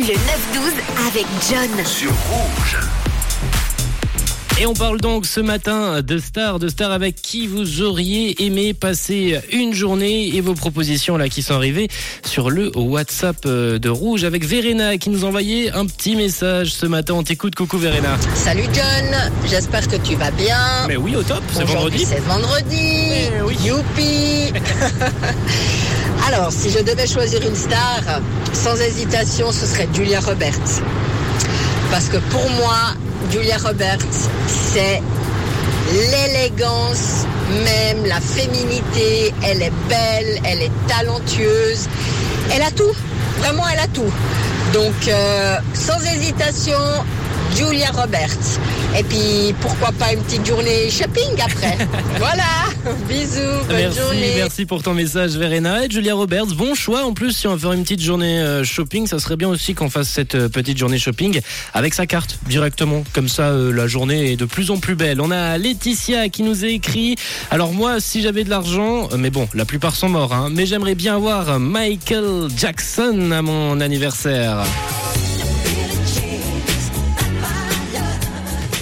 Le 9-12 avec John. Sur Rouge. Et on parle donc ce matin de stars, de stars avec qui vous auriez aimé passer une journée et vos propositions là qui sont arrivées sur le WhatsApp euh, de Rouge avec Verena qui nous envoyait un petit message ce matin. On t'écoute, coucou Verena. Salut John, j'espère que tu vas bien. Mais oui, au top, c'est vendredi. C'est vendredi. Eh oui. Youpi. Alors, si je devais choisir une star, sans hésitation, ce serait Julia Roberts. Parce que pour moi, Julia Roberts, c'est l'élégance même, la féminité. Elle est belle, elle est talentueuse. Elle a tout. Vraiment, elle a tout. Donc, euh, sans hésitation, Julia Roberts. Et puis, pourquoi pas une petite journée shopping après Voilà. Bisous, bonne Merci, journée. merci pour ton message Verena et Julia Roberts. Bon choix en plus si on veut faire une petite journée euh, shopping, ça serait bien aussi qu'on fasse cette euh, petite journée shopping avec sa carte directement. Comme ça euh, la journée est de plus en plus belle. On a Laetitia qui nous a écrit. Alors moi si j'avais de l'argent, mais bon la plupart sont morts, hein, mais j'aimerais bien voir Michael Jackson à mon anniversaire.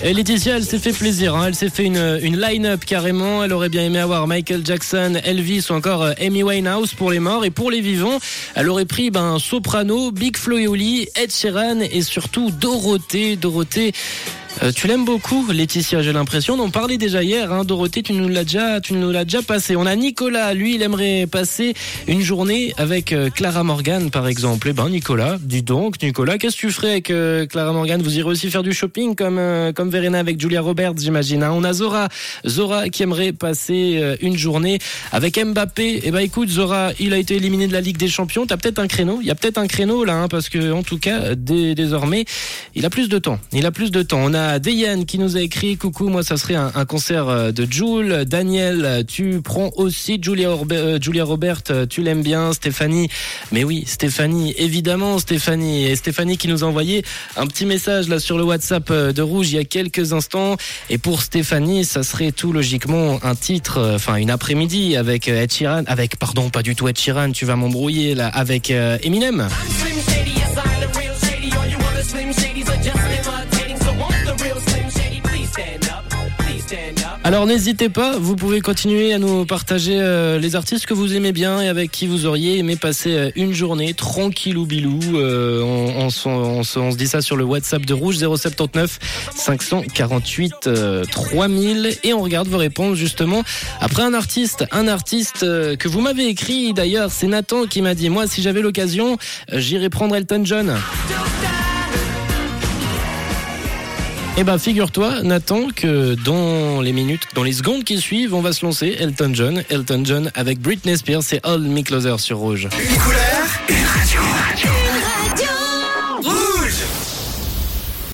Et Laetitia, elle s'est fait plaisir. hein. Elle s'est fait une, une line-up carrément. Elle aurait bien aimé avoir Michael Jackson, Elvis ou encore euh, Amy Winehouse pour les morts. Et pour les vivants, elle aurait pris ben, Soprano, Big Flo et Oli, Ed Sheeran et surtout Dorothée. Dorothée. Euh, tu l'aimes beaucoup, Laetitia, j'ai l'impression. On en parlait déjà hier, hein. Dorothée, tu nous l'as déjà, tu nous l'as déjà passé. On a Nicolas, lui, il aimerait passer une journée avec euh, Clara Morgan, par exemple. Eh ben, Nicolas, dis donc, Nicolas, qu'est-ce que tu ferais avec euh, Clara Morgan? Vous irez aussi faire du shopping comme comme Verena avec Julia Roberts, j'imagine. hein. On a Zora, Zora qui aimerait passer une journée avec Mbappé. Eh ben, écoute, Zora, il a été éliminé de la Ligue des Champions. T'as peut-être un créneau? Il y a peut-être un créneau là, hein, parce que en tout cas, désormais, il a plus de temps. Il a plus de temps. On a Dayan qui nous a écrit Coucou, moi ça serait un, concert euh, de Jules. Daniel, tu prends aussi Julia, euh, Robert, euh, tu l'aimes bien. Stéphanie, mais oui, Stéphanie, évidemment Stéphanie. Et Stéphanie qui nous a envoyé un petit message là sur le WhatsApp de Rouge il y a quelques instants. Et pour Stéphanie, ça serait tout logiquement un titre, enfin une après-midi avec Ed avec pardon, pas du tout Ed Sheeran, tu vas m'embrouiller là, avec Eminem. Alors n'hésitez pas, vous pouvez continuer à nous partager euh, les artistes que vous aimez bien et avec qui vous auriez aimé passer euh, une journée tranquillou bilou. Euh, on, on, se- dit ça sur le WhatsApp de Rouge 079 548 euh, 3000 et on regarde vos réponses justement après un artiste, un artiste que vous m'avez écrit d'ailleurs, c'est Nathan qui m'a dit moi si j'avais l'occasion, j'irais prendre Elton John. Eh ben, figure-toi, Nathan, que dans les minutes, dans les secondes qui suivent, on va se lancer Elton John. Elton John avec Britney Spears, c'est All Me Closer sur Rouge.